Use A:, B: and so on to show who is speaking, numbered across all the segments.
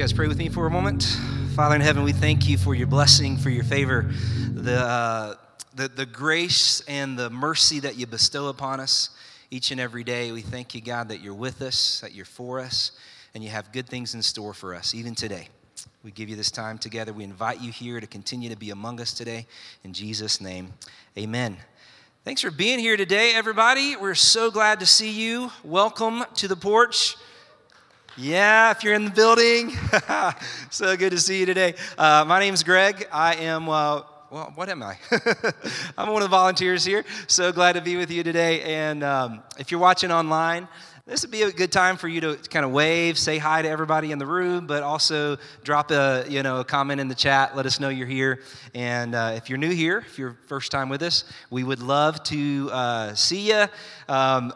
A: guys pray with me for a moment? Father in heaven, we thank you for your blessing, for your favor, the, uh, the, the grace and the mercy that you bestow upon us each and every day. We thank you, God, that you're with us, that you're for us, and you have good things in store for us, even today. We give you this time together. We invite you here to continue to be among us today. In Jesus' name, amen. Thanks for being here today, everybody. We're so glad to see you. Welcome to the porch. Yeah, if you're in the building, so good to see you today. Uh, my name's Greg. I am, uh, well, what am I? I'm one of the volunteers here. So glad to be with you today. And um, if you're watching online, this would be a good time for you to kind of wave, say hi to everybody in the room, but also drop a you know a comment in the chat. Let us know you're here. And uh, if you're new here, if you're first time with us, we would love to uh, see you. Um,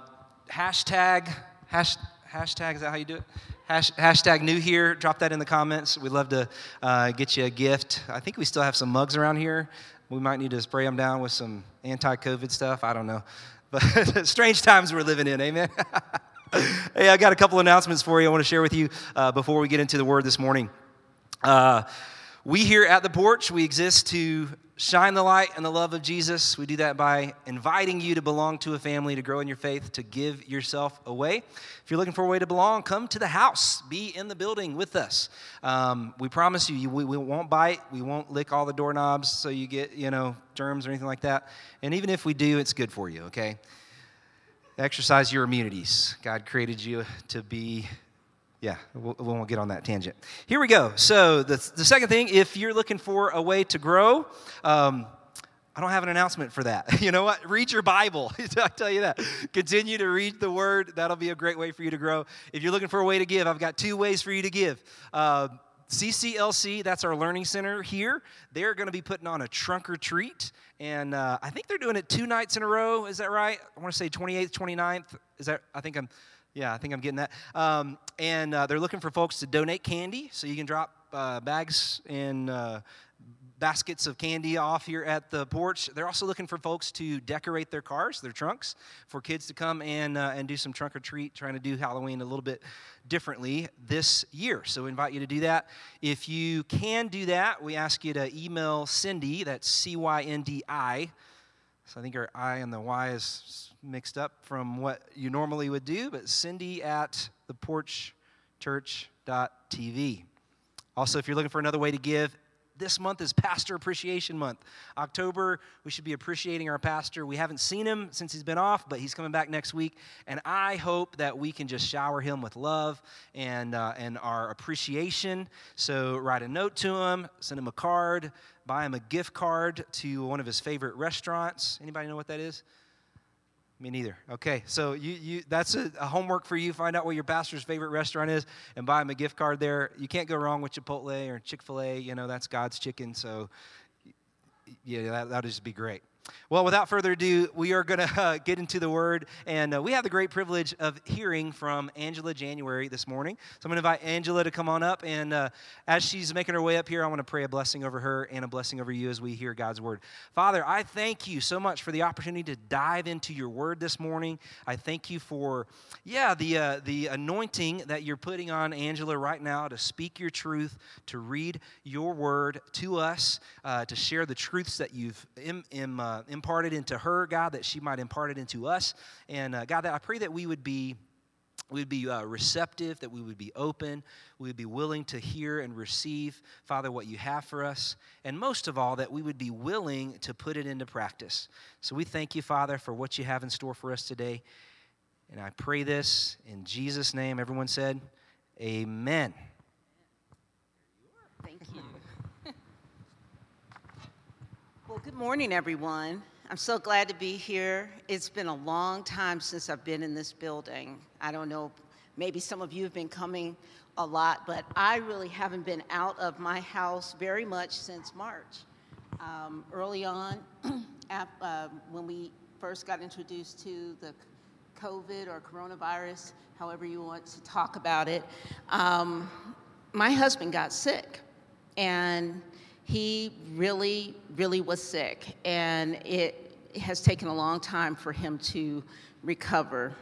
A: hashtag hash, hashtag is that how you do it? Hash, hashtag new here. Drop that in the comments. We'd love to uh, get you a gift. I think we still have some mugs around here. We might need to spray them down with some anti COVID stuff. I don't know. But strange times we're living in. Amen. hey, I got a couple announcements for you I want to share with you uh, before we get into the word this morning. Uh, we here at the porch, we exist to shine the light and the love of Jesus. We do that by inviting you to belong to a family, to grow in your faith, to give yourself away. If you're looking for a way to belong, come to the house, be in the building with us. Um, we promise you, we, we won't bite, we won't lick all the doorknobs so you get, you know, germs or anything like that. And even if we do, it's good for you, okay? Exercise your immunities. God created you to be yeah, we won't get on that tangent. Here we go. So, the, the second thing, if you're looking for a way to grow, um, I don't have an announcement for that. You know what? Read your Bible. I tell you that. Continue to read the Word. That'll be a great way for you to grow. If you're looking for a way to give, I've got two ways for you to give. Uh, CCLC, that's our learning center here. They're going to be putting on a trunk or treat. And uh, I think they're doing it two nights in a row. Is that right? I want to say 28th, 29th. Is that, I think I'm, yeah, I think I'm getting that. Um, and uh, they're looking for folks to donate candy, so you can drop uh, bags and uh, baskets of candy off here at the porch. They're also looking for folks to decorate their cars, their trunks, for kids to come and, uh, and do some trunk or treat, trying to do Halloween a little bit differently this year. So we invite you to do that. If you can do that, we ask you to email Cyndi, that's C Y N D I. So I think our I and the Y is mixed up from what you normally would do, but Cyndi at the porch theporchchurch.tv. Also, if you're looking for another way to give, this month is Pastor Appreciation Month. October, we should be appreciating our pastor. We haven't seen him since he's been off, but he's coming back next week. And I hope that we can just shower him with love and, uh, and our appreciation. So write a note to him, send him a card, buy him a gift card to one of his favorite restaurants. Anybody know what that is? Me neither. Okay, so you, you that's a, a, homework for you. Find out what your pastor's favorite restaurant is and buy him a gift card there. You can't go wrong with Chipotle or Chick fil A. You know, that's God's chicken. So, yeah, that, that'll just be great. Well, without further ado, we are going to uh, get into the word. And uh, we have the great privilege of hearing from Angela January this morning. So I'm going to invite Angela to come on up. And uh, as she's making her way up here, I want to pray a blessing over her and a blessing over you as we hear God's word. Father, I thank you so much for the opportunity to dive into your word this morning. I thank you for, yeah, the, uh, the anointing that you're putting on Angela right now to speak your truth, to read your word to us, uh, to share the truths that you've Im, Im, uh, imparted into her, God, that she might impart it into us. And uh, God, that I pray that we would be we would be uh, receptive, that we would be open, we would be willing to hear and receive, Father, what you have for us, and most of all, that we would be willing to put it into practice. So we thank you, Father, for what you have in store for us today. And I pray this in Jesus' name. Everyone said, Amen.
B: Thank you. Well, good morning, everyone. I'm so glad to be here. It's been a long time since I've been in this building. I don't know, maybe some of you have been coming a lot, but I really haven't been out of my house very much since March. Um, early on, uh, when we first got introduced to the COVID or coronavirus, however you want to talk about it, um, my husband got sick. And he really, really was sick, and it has taken a long time for him to recover.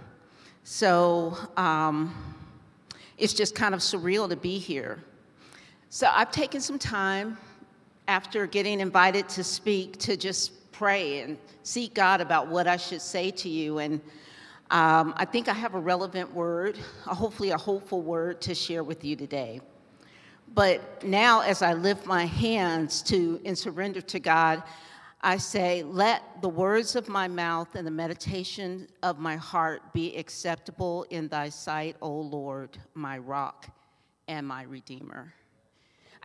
B: So um, it's just kind of surreal to be here. So I've taken some time after getting invited to speak to just pray and seek God about what I should say to you. And um, I think I have a relevant word, hopefully a hopeful word to share with you today. But now, as I lift my hands to and surrender to God, I say, Let the words of my mouth and the meditation of my heart be acceptable in thy sight, O Lord, my rock and my redeemer.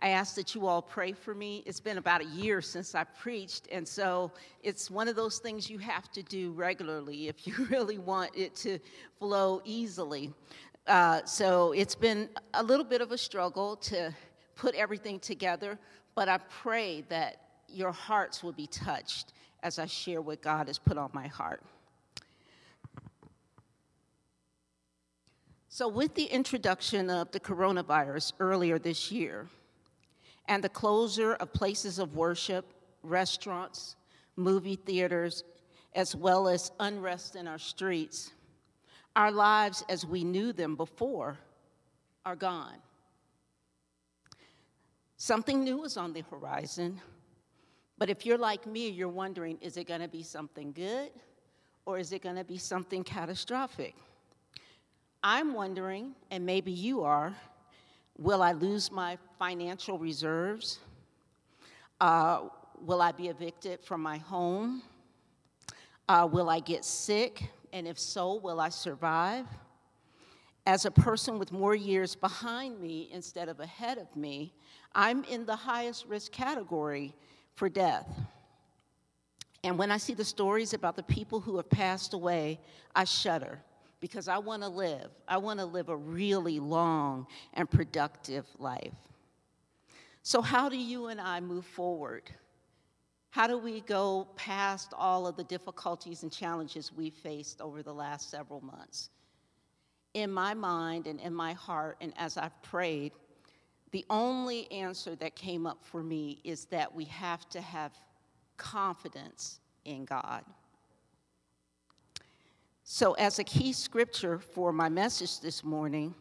B: I ask that you all pray for me. It's been about a year since I preached, and so it's one of those things you have to do regularly if you really want it to flow easily. Uh, so it's been a little bit of a struggle to put everything together, but I pray that your hearts will be touched as I share what God has put on my heart. So, with the introduction of the coronavirus earlier this year, and the closure of places of worship, restaurants, movie theaters, as well as unrest in our streets, our lives as we knew them before are gone. Something new is on the horizon, but if you're like me, you're wondering is it going to be something good or is it going to be something catastrophic? I'm wondering, and maybe you are, Will I lose my financial reserves? Uh, will I be evicted from my home? Uh, will I get sick? And if so, will I survive? As a person with more years behind me instead of ahead of me, I'm in the highest risk category for death. And when I see the stories about the people who have passed away, I shudder because I want to live. I want to live a really long and productive life. So, how do you and I move forward? How do we go past all of the difficulties and challenges we faced over the last several months? In my mind and in my heart, and as I've prayed, the only answer that came up for me is that we have to have confidence in God. So, as a key scripture for my message this morning,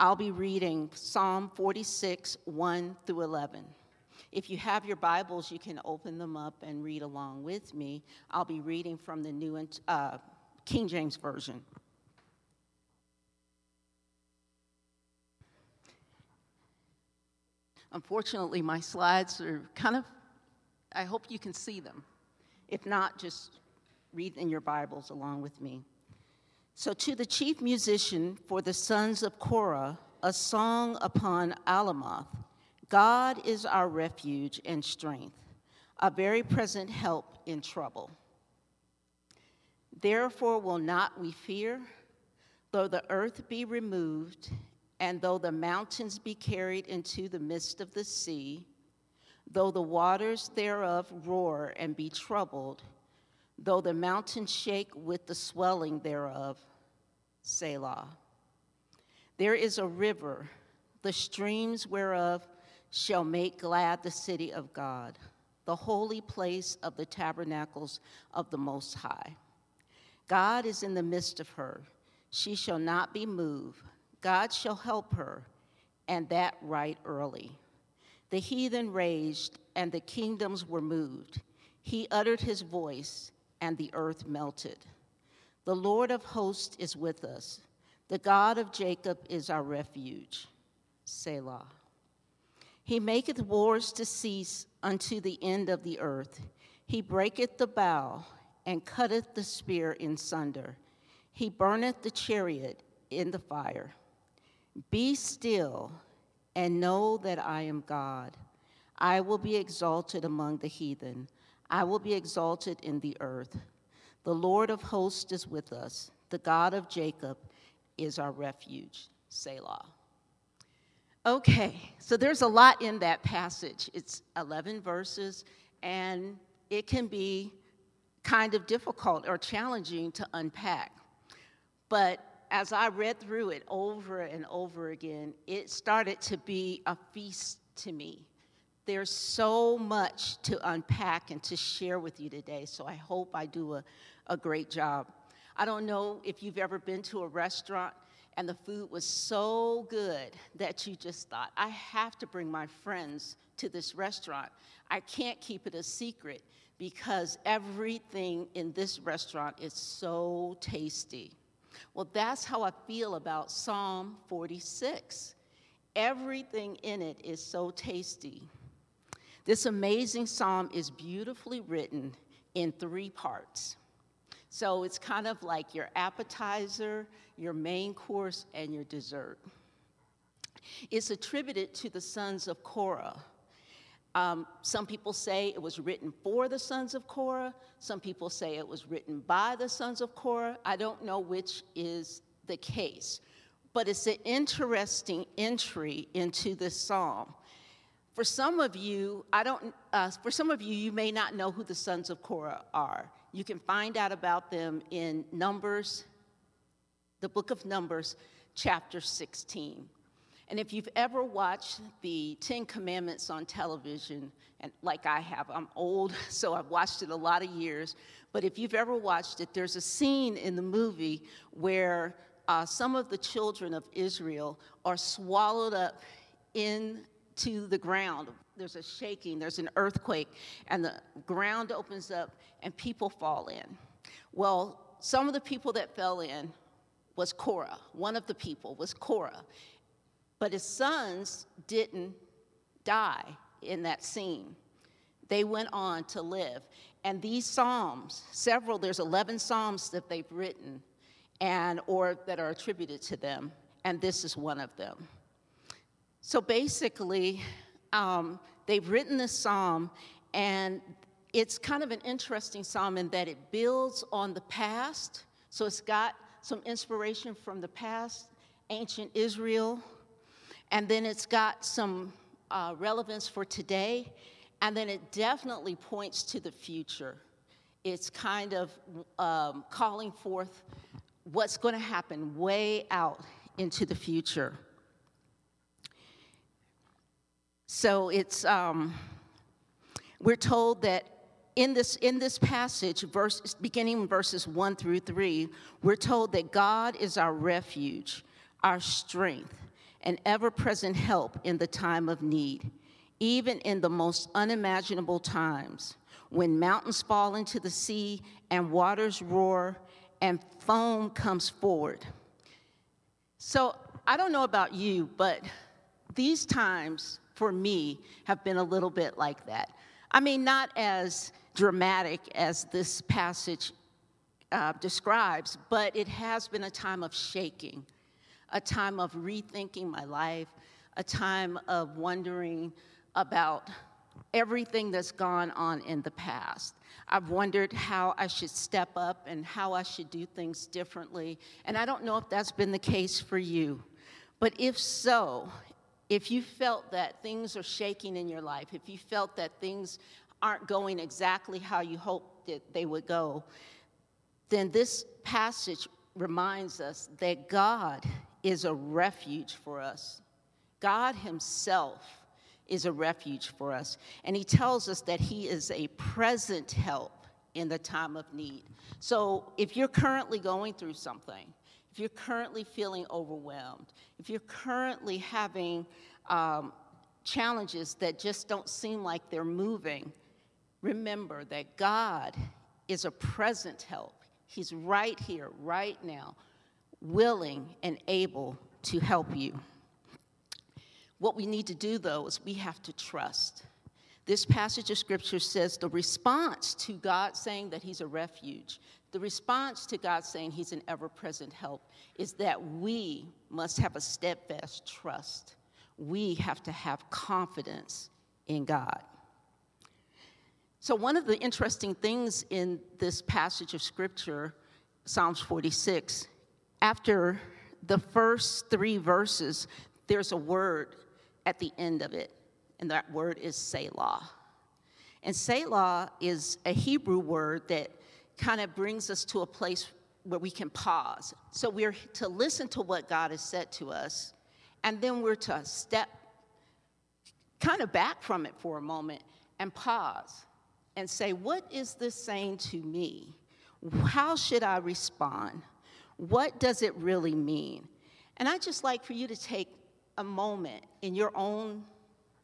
B: I'll be reading Psalm 46, 1 through 11. If you have your Bibles, you can open them up and read along with me. I'll be reading from the New uh, King James Version. Unfortunately, my slides are kind of, I hope you can see them. If not, just read in your Bibles along with me. So, to the chief musician for the sons of Korah, a song upon Alamoth God is our refuge and strength, a very present help in trouble. Therefore, will not we fear, though the earth be removed, and though the mountains be carried into the midst of the sea, though the waters thereof roar and be troubled though the mountains shake with the swelling thereof. Selah. There is a river, the streams whereof shall make glad the city of God, the holy place of the tabernacles of the Most High. God is in the midst of her. She shall not be moved. God shall help her, and that right early. The heathen raged, and the kingdoms were moved. He uttered his voice and the earth melted. The Lord of hosts is with us. The God of Jacob is our refuge. Selah. He maketh wars to cease unto the end of the earth. He breaketh the bow and cutteth the spear in sunder. He burneth the chariot in the fire. Be still and know that I am God. I will be exalted among the heathen. I will be exalted in the earth. The Lord of hosts is with us. The God of Jacob is our refuge. Selah. Okay, so there's a lot in that passage. It's 11 verses, and it can be kind of difficult or challenging to unpack. But as I read through it over and over again, it started to be a feast to me. There's so much to unpack and to share with you today, so I hope I do a, a great job. I don't know if you've ever been to a restaurant and the food was so good that you just thought, I have to bring my friends to this restaurant. I can't keep it a secret because everything in this restaurant is so tasty. Well, that's how I feel about Psalm 46. Everything in it is so tasty. This amazing psalm is beautifully written in three parts. So it's kind of like your appetizer, your main course, and your dessert. It's attributed to the sons of Korah. Um, some people say it was written for the sons of Korah. Some people say it was written by the sons of Korah. I don't know which is the case. But it's an interesting entry into this psalm. For some of you, I don't, uh, for some of you, you may not know who the sons of Korah are. You can find out about them in Numbers, the book of Numbers, chapter 16. And if you've ever watched the Ten Commandments on television, and like I have, I'm old, so I've watched it a lot of years. But if you've ever watched it, there's a scene in the movie where uh, some of the children of Israel are swallowed up into the ground. There's a shaking, there's an earthquake, and the ground opens up and people fall in. Well, some of the people that fell in was Korah. One of the people was Korah. But his sons didn't die in that scene. They went on to live. And these psalms, several, there's 11 psalms that they've written and or that are attributed to them, and this is one of them. So basically, um, they've written this psalm, and it's kind of an interesting psalm in that it builds on the past. So it's got some inspiration from the past, ancient Israel, and then it's got some uh, relevance for today, and then it definitely points to the future. It's kind of um, calling forth what's going to happen way out into the future. So it's um, we're told that in this in this passage, verse, beginning verses one through three, we're told that God is our refuge, our strength an ever present help in the time of need, even in the most unimaginable times, when mountains fall into the sea and waters roar and foam comes forward. So I don't know about you, but these times for me have been a little bit like that. I mean, not as dramatic as this passage uh, describes, but it has been a time of shaking a time of rethinking my life, a time of wondering about everything that's gone on in the past. I've wondered how I should step up and how I should do things differently. And I don't know if that's been the case for you. But if so, if you felt that things are shaking in your life, if you felt that things aren't going exactly how you hoped that they would go, then this passage reminds us that God is a refuge for us. God Himself is a refuge for us. And He tells us that He is a present help in the time of need. So if you're currently going through something, if you're currently feeling overwhelmed, if you're currently having um, challenges that just don't seem like they're moving, remember that God is a present help. He's right here, right now, willing and able to help you. What we need to do, though, is we have to trust. This passage of scripture says the response to God saying that He's a refuge, the response to God saying He's an ever present help, is that we must have a steadfast trust. We have to have confidence in God. So, one of the interesting things in this passage of scripture, Psalms 46, after the first three verses, there's a word at the end of it, and that word is Selah. And Selah is a Hebrew word that kind of brings us to a place where we can pause. So we're to listen to what God has said to us, and then we're to step kind of back from it for a moment and pause and say, What is this saying to me? How should I respond? What does it really mean? And I'd just like for you to take a moment in your own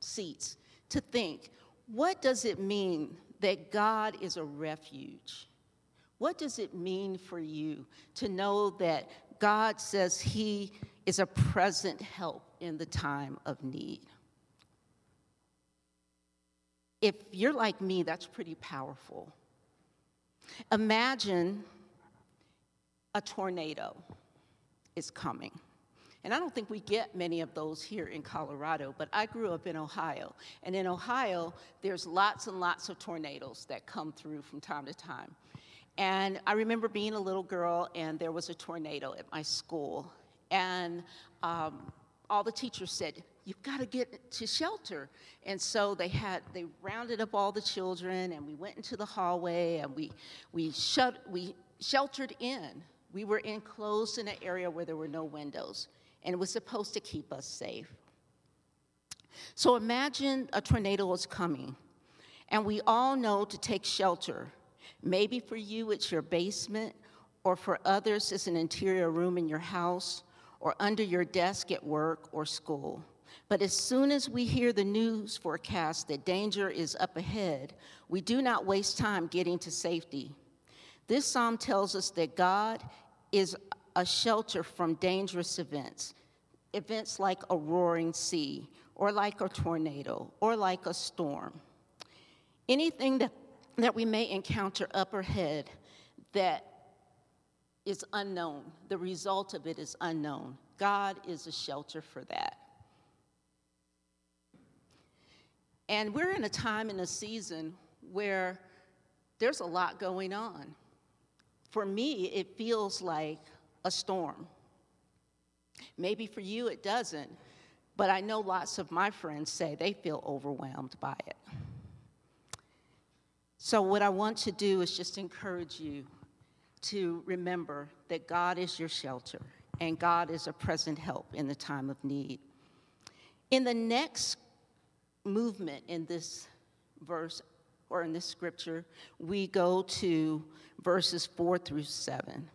B: seats to think what does it mean that God is a refuge? What does it mean for you to know that God says He is a present help in the time of need? If you're like me, that's pretty powerful. Imagine a tornado is coming. And I don't think we get many of those here in Colorado, but I grew up in Ohio. And in Ohio, there's lots and lots of tornadoes that come through from time to time. And I remember being a little girl, and there was a tornado at my school. And um, all the teachers said, You've got to get to shelter. And so they had, they rounded up all the children, and we went into the hallway, and we, we, shut, we sheltered in. We were enclosed in an area where there were no windows, and it was supposed to keep us safe. So imagine a tornado is coming, and we all know to take shelter. Maybe for you, it's your basement, or for others, it's an interior room in your house, or under your desk at work or school. But as soon as we hear the news forecast that danger is up ahead, we do not waste time getting to safety. This psalm tells us that God is a shelter from dangerous events, events like a roaring sea, or like a tornado, or like a storm. Anything that, that we may encounter up ahead that is unknown, the result of it is unknown. God is a shelter for that. And we're in a time in a season where there's a lot going on. For me, it feels like a storm. Maybe for you it doesn't, but I know lots of my friends say they feel overwhelmed by it. So, what I want to do is just encourage you to remember that God is your shelter and God is a present help in the time of need. In the next movement in this verse or in this scripture, we go to verses four through seven.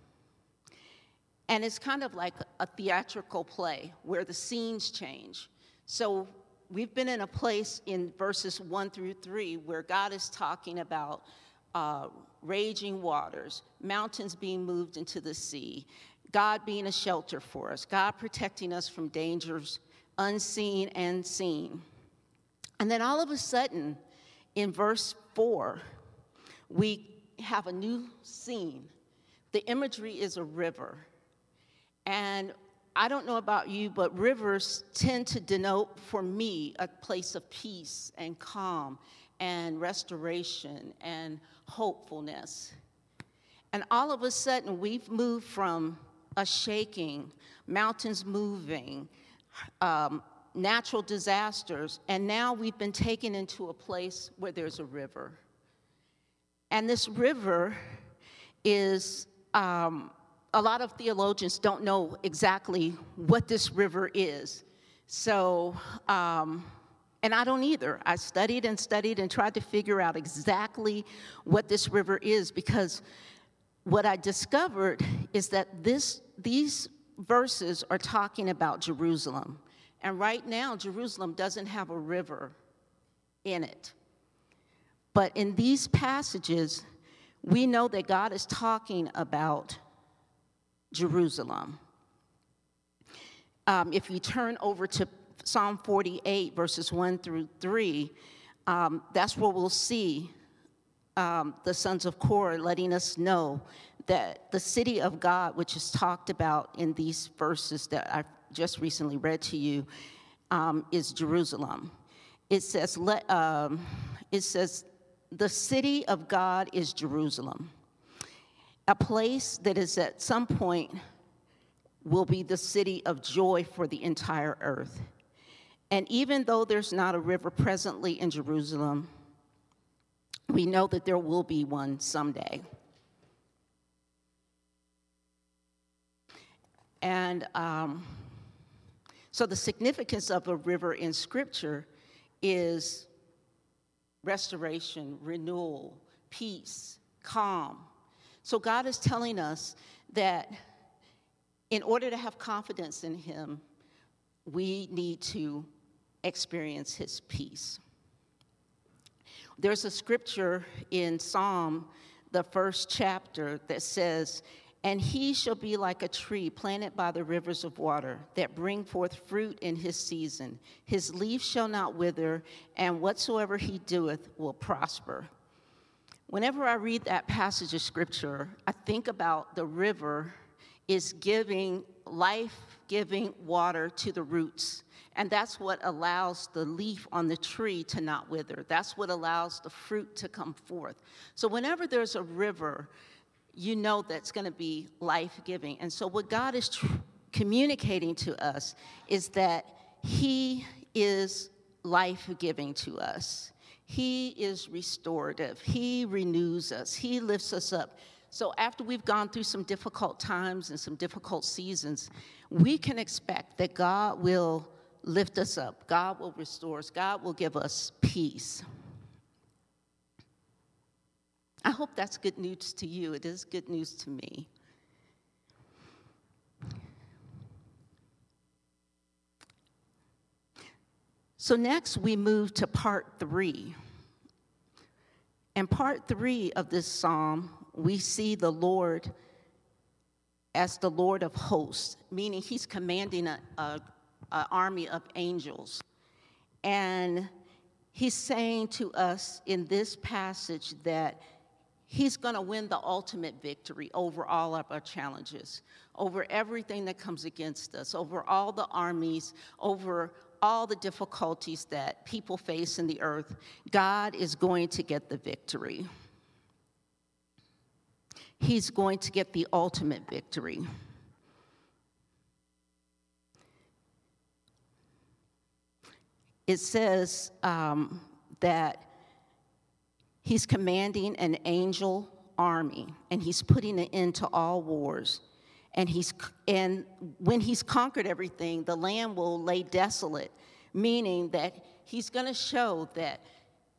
B: And it's kind of like a theatrical play where the scenes change. So we've been in a place in verses one through three where God is talking about uh, raging waters, mountains being moved into the sea, God being a shelter for us, God protecting us from dangers unseen and seen. And then all of a sudden, in verse 4, we have a new scene. The imagery is a river. And I don't know about you, but rivers tend to denote for me a place of peace and calm and restoration and hopefulness. And all of a sudden, we've moved from a shaking, mountains moving, um, natural disasters, and now we've been taken into a place where there's a river. And this river is, um, a lot of theologians don't know exactly what this river is. So, um, and I don't either. I studied and studied and tried to figure out exactly what this river is because what I discovered is that this, these verses are talking about Jerusalem. And right now, Jerusalem doesn't have a river in it. But in these passages, we know that God is talking about Jerusalem. Um, if you turn over to Psalm 48, verses 1 through 3, um, that's where we'll see um, the sons of Korah letting us know that the city of God, which is talked about in these verses that I just recently read to you, um, is Jerusalem. It says, let, um, it says, the city of God is Jerusalem, a place that is at some point will be the city of joy for the entire earth. And even though there's not a river presently in Jerusalem, we know that there will be one someday. And um, so, the significance of a river in Scripture is restoration, renewal, peace, calm. So, God is telling us that in order to have confidence in Him, we need to experience His peace. There's a scripture in Psalm, the first chapter, that says, And he shall be like a tree planted by the rivers of water that bring forth fruit in his season. His leaf shall not wither, and whatsoever he doeth will prosper. Whenever I read that passage of scripture, I think about the river is giving life giving water to the roots. And that's what allows the leaf on the tree to not wither. That's what allows the fruit to come forth. So, whenever there's a river, you know that's going to be life giving. And so, what God is tr- communicating to us is that He is life giving to us. He is restorative. He renews us. He lifts us up. So, after we've gone through some difficult times and some difficult seasons, we can expect that God will lift us up, God will restore us, God will give us peace. I hope that's good news to you. It is good news to me. So, next we move to part three. In part three of this psalm, we see the Lord as the Lord of hosts, meaning he's commanding an army of angels. And he's saying to us in this passage that he's going to win the ultimate victory over all of our challenges, over everything that comes against us, over all the armies, over all the difficulties that people face in the earth. God is going to get the victory he's going to get the ultimate victory. It says um, that he's commanding an angel army and he's putting an end to all wars. And, he's, and when he's conquered everything, the land will lay desolate, meaning that he's going to show that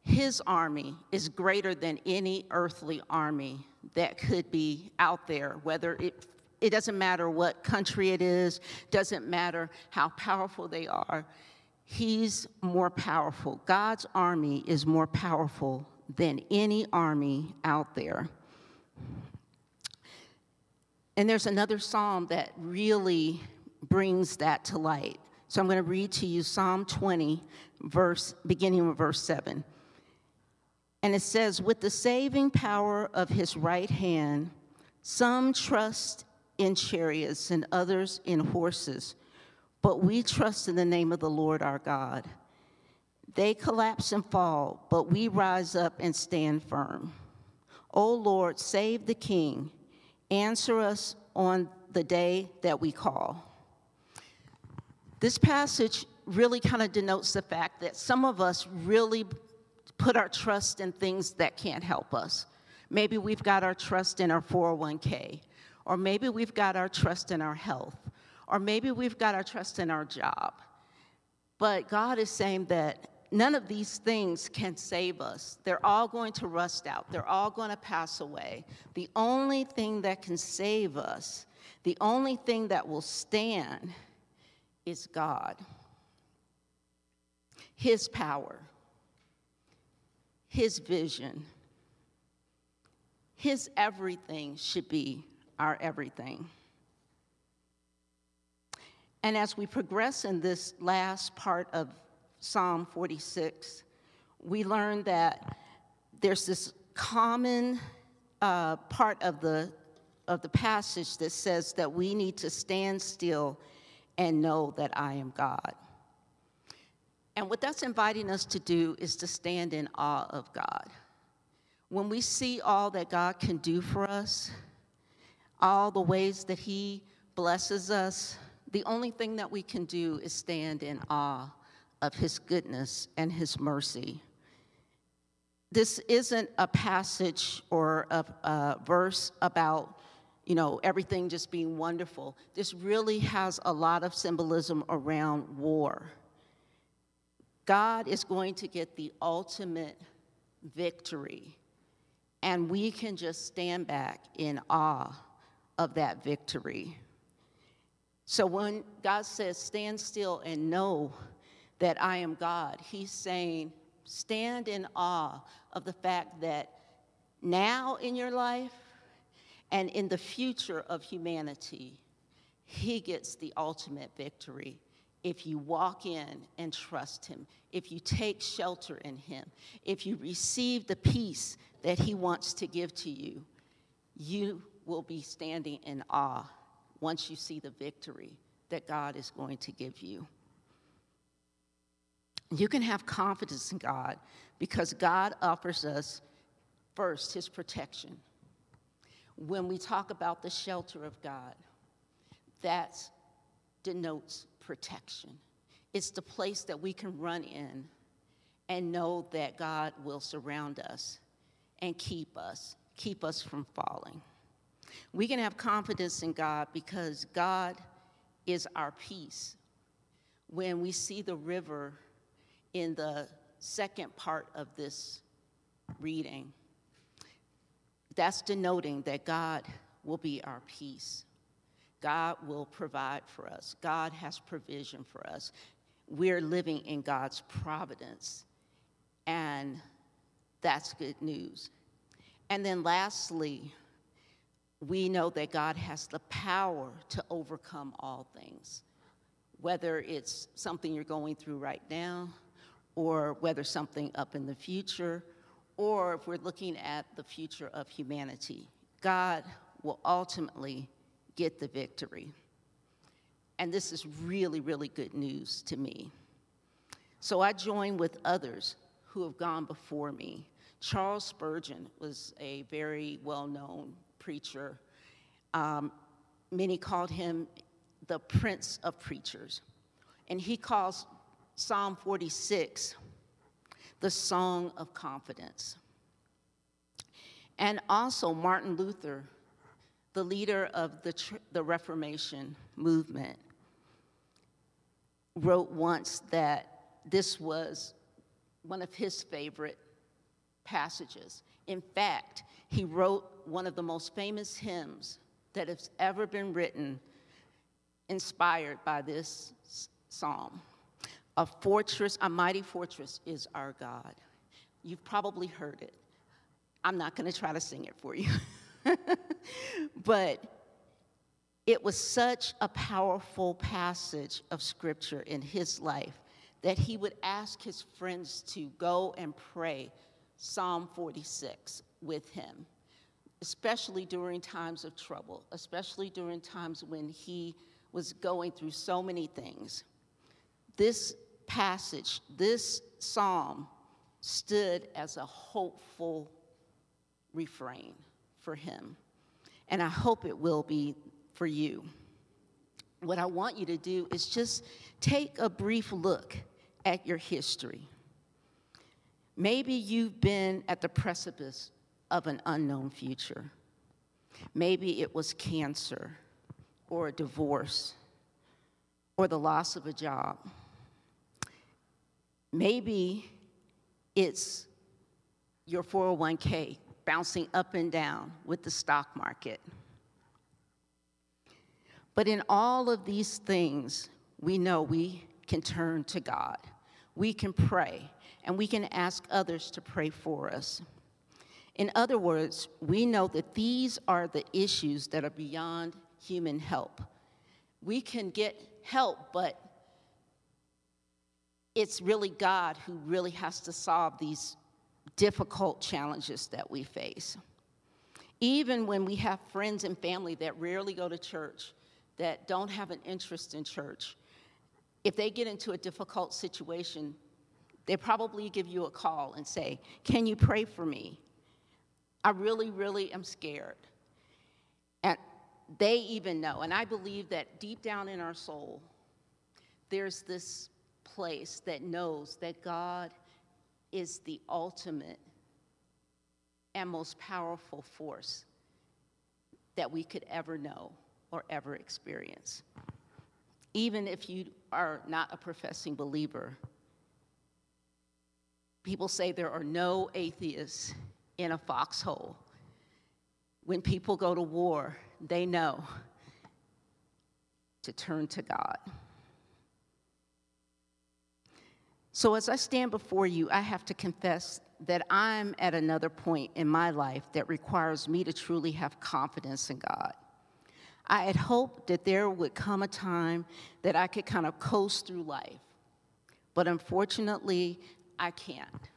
B: his army is greater than any earthly army that could be out there, whether it it doesn't matter what country it is, doesn't matter how powerful they are. He's more powerful. God's army is more powerful than any army out there. And there's another psalm that really brings that to light. So I'm going to read to you Psalm 20, verse beginning with verse 7. And it says, with the saving power of his right hand, some trust in chariots and others in horses, but we trust in the name of the Lord our God. They collapse and fall, but we rise up and stand firm. O Lord, save the king. Answer us on the day that we call. This passage really kind of denotes the fact that some of us really put our trust in things that can't help us. Maybe we've got our trust in our 401k, or maybe we've got our trust in our health, or maybe we've got our trust in our job. But God is saying that none of these things can save us. They're all going to rust out, they're all going to pass away. The only thing that can save us, the only thing that will stand, is God, His power his vision. His everything should be our everything. And as we progress in this last part of Psalm 46, we learn that there's this common uh, part of the, of the passage that says that we need to stand still and know that I am God. And what that's inviting us to do is to stand in awe of God. When we see all that God can do for us, all the ways that He blesses us, the only thing that we can do is stand in awe of His goodness and His mercy. This isn't a passage or a, a verse about you know, everything just being wonderful. This really has a lot of symbolism around war God is going to get the ultimate victory, and we can just stand back in awe of that victory. So when God says, stand still and know that I am God, He's saying, stand in awe of the fact that now in your life and in the future of humanity, He gets the ultimate victory if you walk in and trust Him, if you take shelter in Him, if you receive the peace that He wants to give to you, you will be standing in awe once you see the victory that God is going to give you. You can have confidence in God because God offers us first His protection. When we talk about the shelter of God, that denotes protection. It's the place that we can run in and know that God will surround us and keep us, keep us from falling. We can have confidence in God because God is our peace. When we see the river in the second part of this reading, that's denoting that God will be our peace. God will provide for us. God has provision for us. We're living in God's providence, and that's good news. And then lastly, we know that God has the power to overcome all things, whether it's something you're going through right now, or whether something up in the future, or if we're looking at the future of humanity. God will ultimately get the victory. And this is really, really good news to me. So I join with others who have gone before me. Charles Spurgeon was a very well known preacher. Um, many called him the Prince of Preachers. And he calls Psalm 46 the Song of Confidence. And also, Martin Luther the leader of the, the Reformation movement, wrote once that this was one of his favorite passages. In fact, he wrote one of the most famous hymns that has ever been written, inspired by this psalm. A fortress, a mighty fortress is our God. You've probably heard it. I'm not going to try to sing it for you. but it was such a powerful passage of scripture in his life that he would ask his friends to go and pray Psalm 46 with him, especially during times of trouble, especially during times when he was going through so many things. This passage, this psalm, stood as a hopeful refrain for him. And I hope it will be for you. What I want you to do is just take a brief look at your history. Maybe you've been at the precipice of an unknown future. Maybe it was cancer or a divorce or the loss of a job. Maybe it's your 401k bouncing up and down with the stock market. But in all of these things, we know we can turn to God. We can pray, and we can ask others to pray for us. In other words, we know that these are the issues that are beyond human help. We can get help, but it's really God who really has to solve these difficult challenges that we face. Even when we have friends and family that rarely go to church, that don't have an interest in church, if they get into a difficult situation, they probably give you a call and say, Can you pray for me? I really, really am scared. And they even know. And I believe that deep down in our soul, there's this place that knows that God is the ultimate and most powerful force that we could ever know or ever experience. Even if you are not a professing believer, people say there are no atheists in a foxhole. When people go to war, they know to turn to God. So, as I stand before you, I have to confess that I'm at another point in my life that requires me to truly have confidence in God. I had hoped that there would come a time that I could kind of coast through life, but unfortunately, I can't.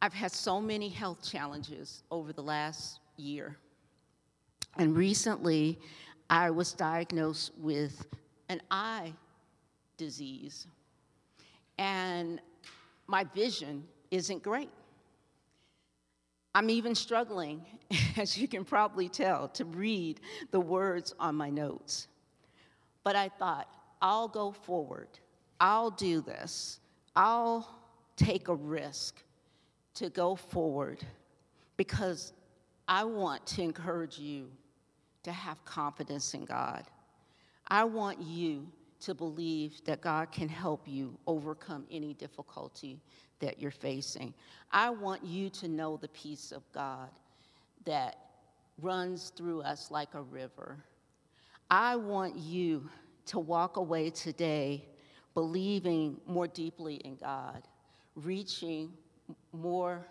B: I've had so many health challenges over the last year. And recently, I was diagnosed with an eye disease. And my vision isn't great. I'm even struggling, as you can probably tell, to read the words on my notes. But I thought, I'll go forward. I'll do this. I'll take a risk to go forward because I want to encourage you to have confidence in God. I want you to believe that God can help you overcome any difficulty that you're facing. I want you to know the peace of God that runs through us like a river. I want you to walk away today believing more deeply in God, reaching more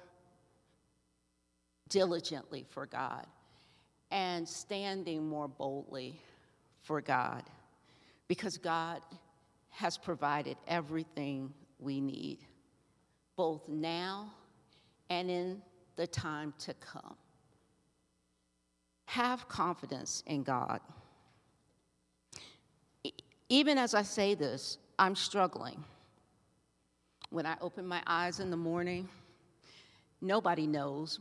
B: diligently for God, and standing more boldly for God because God has provided everything we need both now and in the time to come. Have confidence in God. Even as I say this, I'm struggling. When I open my eyes in the morning, nobody knows.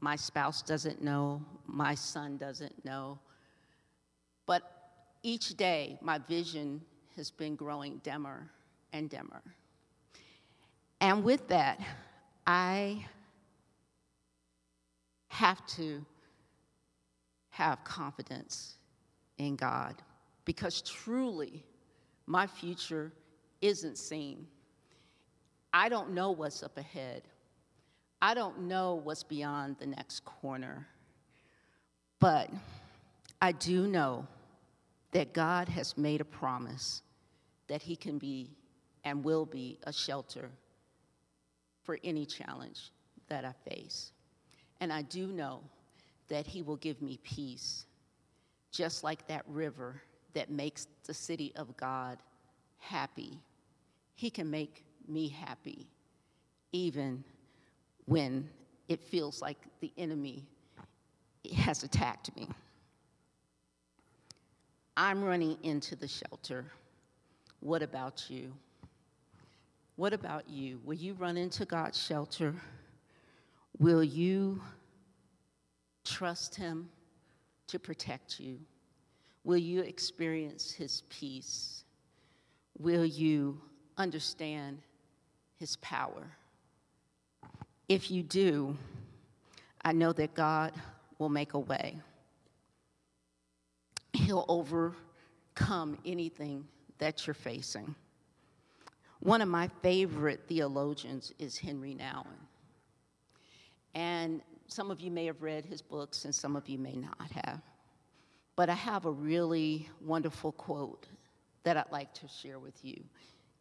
B: My spouse doesn't know. My son doesn't know. But each day, my vision has been growing dimmer and dimmer. And with that, I have to have confidence in God because truly my future isn't seen. I don't know what's up ahead. I don't know what's beyond the next corner. But I do know that God has made a promise that He can be and will be a shelter for any challenge that I face. And I do know that He will give me peace, just like that river that makes the city of God happy. He can make me happy, even when it feels like the enemy has attacked me. I'm running into the shelter. What about you? What about you? Will you run into God's shelter? Will you trust Him to protect you? Will you experience His peace? Will you understand His power? If you do, I know that God will make a way. He'll overcome anything that you're facing. One of my favorite theologians is Henri Nouwen. And some of you may have read his books, and some of you may not have. But I have a really wonderful quote that I'd like to share with you.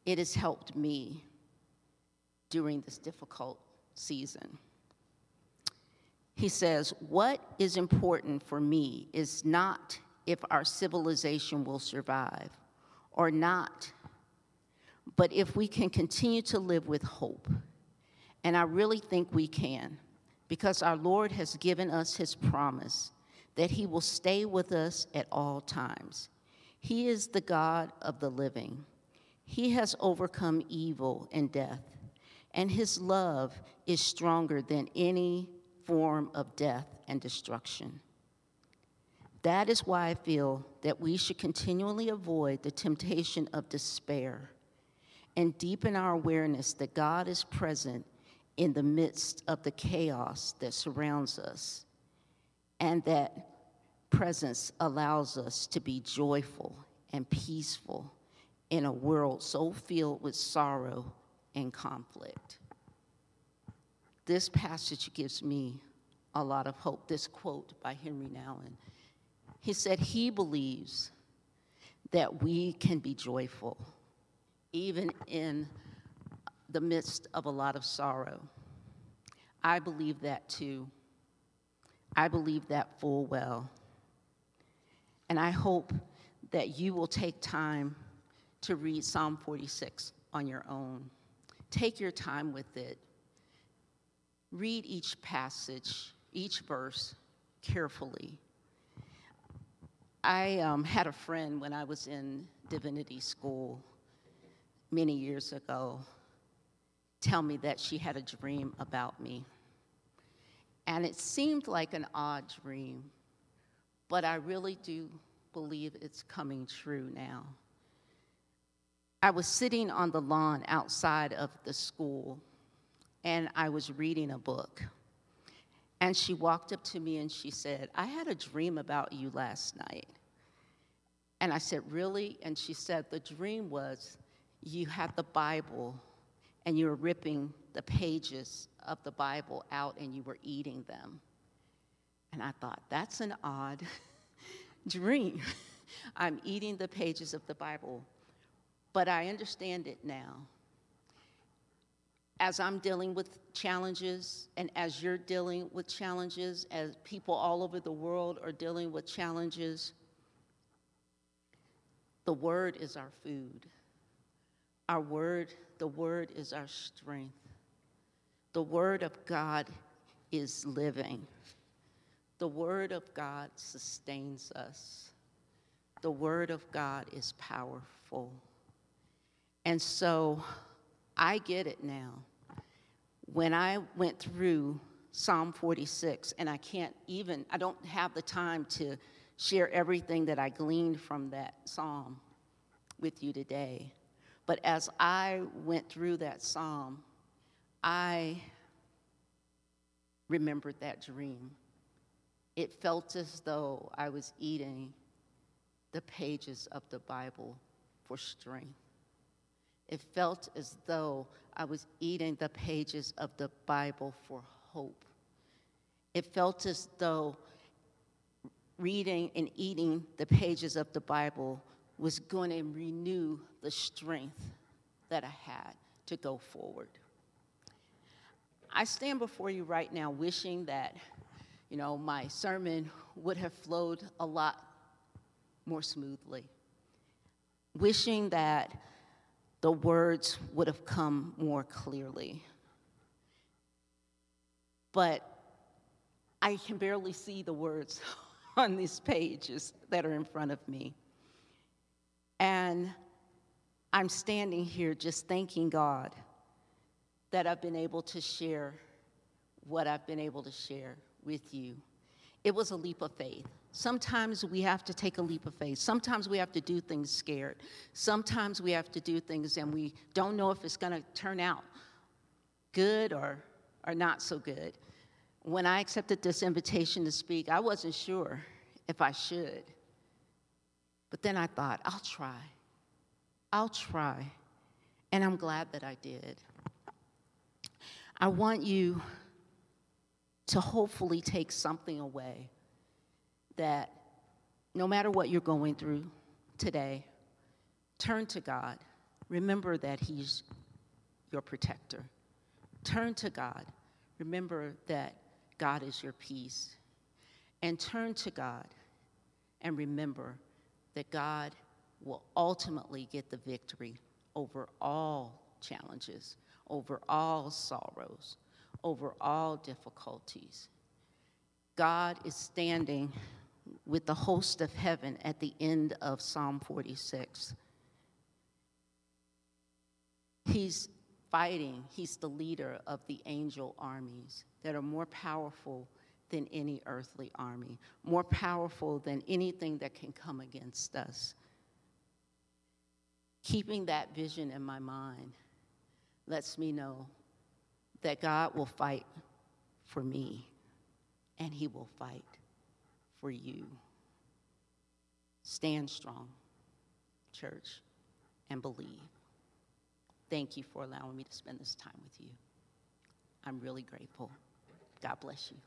B: It has helped me during this difficult season. He says, What is important for me is not if our civilization will survive or not but if we can continue to live with hope, and I really think we can, because our Lord has given us his promise that he will stay with us at all times. He is the God of the living. He has overcome evil and death, and his love is stronger than any form of death and destruction. That is why I feel that we should continually avoid the temptation of despair and deepen our awareness that God is present in the midst of the chaos that surrounds us, and that presence allows us to be joyful and peaceful in a world so filled with sorrow and conflict. This passage gives me a lot of hope. This quote by Henri Nouwen. He said, He believes that we can be joyful, even in the midst of a lot of sorrow. I believe that too. I believe that full well. And I hope that you will take time to read Psalm 46 on your own. Take your time with it. Read each passage, each verse carefully. I um, had a friend when I was in divinity school many years ago tell me that she had a dream about me. And it seemed like an odd dream, but I really do believe it's coming true now. I was sitting on the lawn outside of the school and I was reading a book. And she walked up to me and she said, I had a dream about you last night. And I said, Really? And she said, The dream was you had the Bible and you were ripping the pages of the Bible out and you were eating them. And I thought, That's an odd dream. I'm eating the pages of the Bible. But I understand it now. As I'm dealing with challenges, and as you're dealing with challenges, as people all over the world are dealing with challenges, the Word is our food. Our Word, the Word is our strength. The Word of God is living. The Word of God sustains us. The Word of God is powerful. And so I get it now. When I went through Psalm 46, and I can't even, I don't have the time to share everything that I gleaned from that psalm with you today. But as I went through that psalm, I remembered that dream. It felt as though I was eating the pages of the Bible for strength. It felt as though I was eating the pages of the Bible for hope. It felt as though reading and eating the pages of the Bible was going to renew the strength that I had to go forward. I stand before you right now wishing that, you know, my sermon would have flowed a lot more smoothly. Wishing that the words would have come more clearly. But I can barely see the words on these pages that are in front of me. And I'm standing here just thanking God that I've been able to share what I've been able to share with you. It was a leap of faith. Sometimes we have to take a leap of faith. Sometimes we have to do things scared. Sometimes we have to do things and we don't know if it's going to turn out good or, or not so good. When I accepted this invitation to speak, I wasn't sure if I should. But then I thought, I'll try. I'll try. And I'm glad that I did. I want you to hopefully take something away that no matter what you're going through today, turn to God. Remember that He's your protector. Turn to God. Remember that God is your peace. And turn to God and remember that God will ultimately get the victory over all challenges, over all sorrows, over all difficulties. God is standing with the host of heaven at the end of Psalm 46. He's fighting, he's the leader of the angel armies that are more powerful than any earthly army, more powerful than anything that can come against us. Keeping that vision in my mind lets me know that God will fight for me and he will fight for you. Stand strong, church, and believe. Thank you for allowing me to spend this time with you. I'm really grateful. God bless you.